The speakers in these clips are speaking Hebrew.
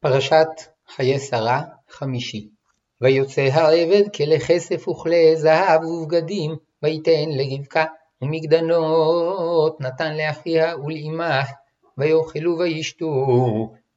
פרשת חיי שרה, חמישי. ויוצא העבד כלי כסף וכלי זהב ובגדים, ויתן לרבקה, ומגדנות נתן לאחיה ולאמה, ויאכלו וישתו,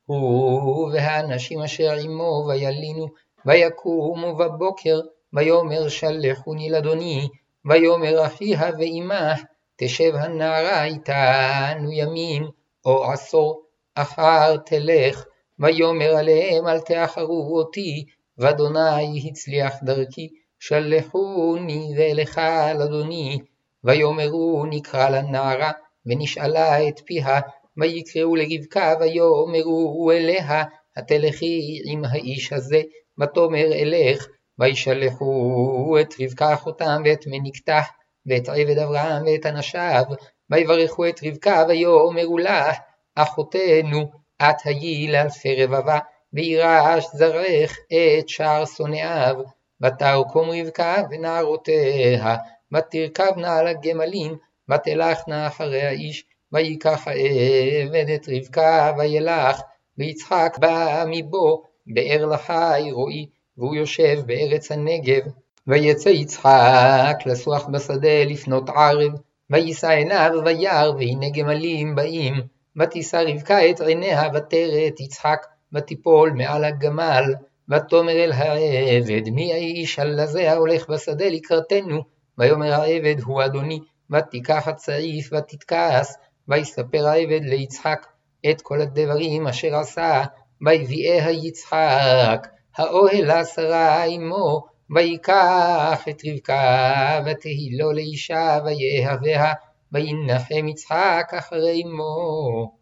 הוא והאנשים אשר עמו וילינו, ויקומו בבוקר, ויאמר שלחוני לאדוני, ויאמר אחיה ואמה, תשב הנערה איתנו ימים, או עשור, אחר תלך, ויאמר עליהם אל תאחרו אותי, ואדוני הצליח דרכי, שלחוני ואלך אל אדוני. ויאמרו נקרא לנערה, ונשאלה את פיה, ויקראו לרבקה, ויאמרו אליה, התלכי עם האיש הזה, ותאמר אלך, וישלחו את רבקה אחותם ואת מניקתה, ואת עבד אברהם ואת אנשיו, ויברכו את רבקה, ויאמרו לה, אחותנו, את היי לאלפי רבבה, וירש זרעך את שער שונאיו, ותרקום רבקה ונערותיה, ותרכבנה על הגמלים, ותלכנה אחרי האיש, ויקח העבד את רבקה וילך, ויצחק בא מבו, באר לחי רועי, והוא יושב בארץ הנגב. ויצא יצחק לסוח בשדה לפנות ערב, ויישא עיניו וירא, והנה גמלים באים, ותישא רבקה את עיניה ותרא את יצחק, ותיפול מעל הגמל, ותאמר אל העבד, מי האיש הלזה ההולך בשדה לקראתנו? ויאמר העבד, הוא אדוני, ותיקח הצעיף ותתכעס, ויספר העבד ליצחק את כל הדברים אשר עשה, ויביאה יצחק, האוהל השרה עמו, ויקח את רבקה, ותהי לו לאישה, ויאהביה, וינחם יצחק אחרי אמו.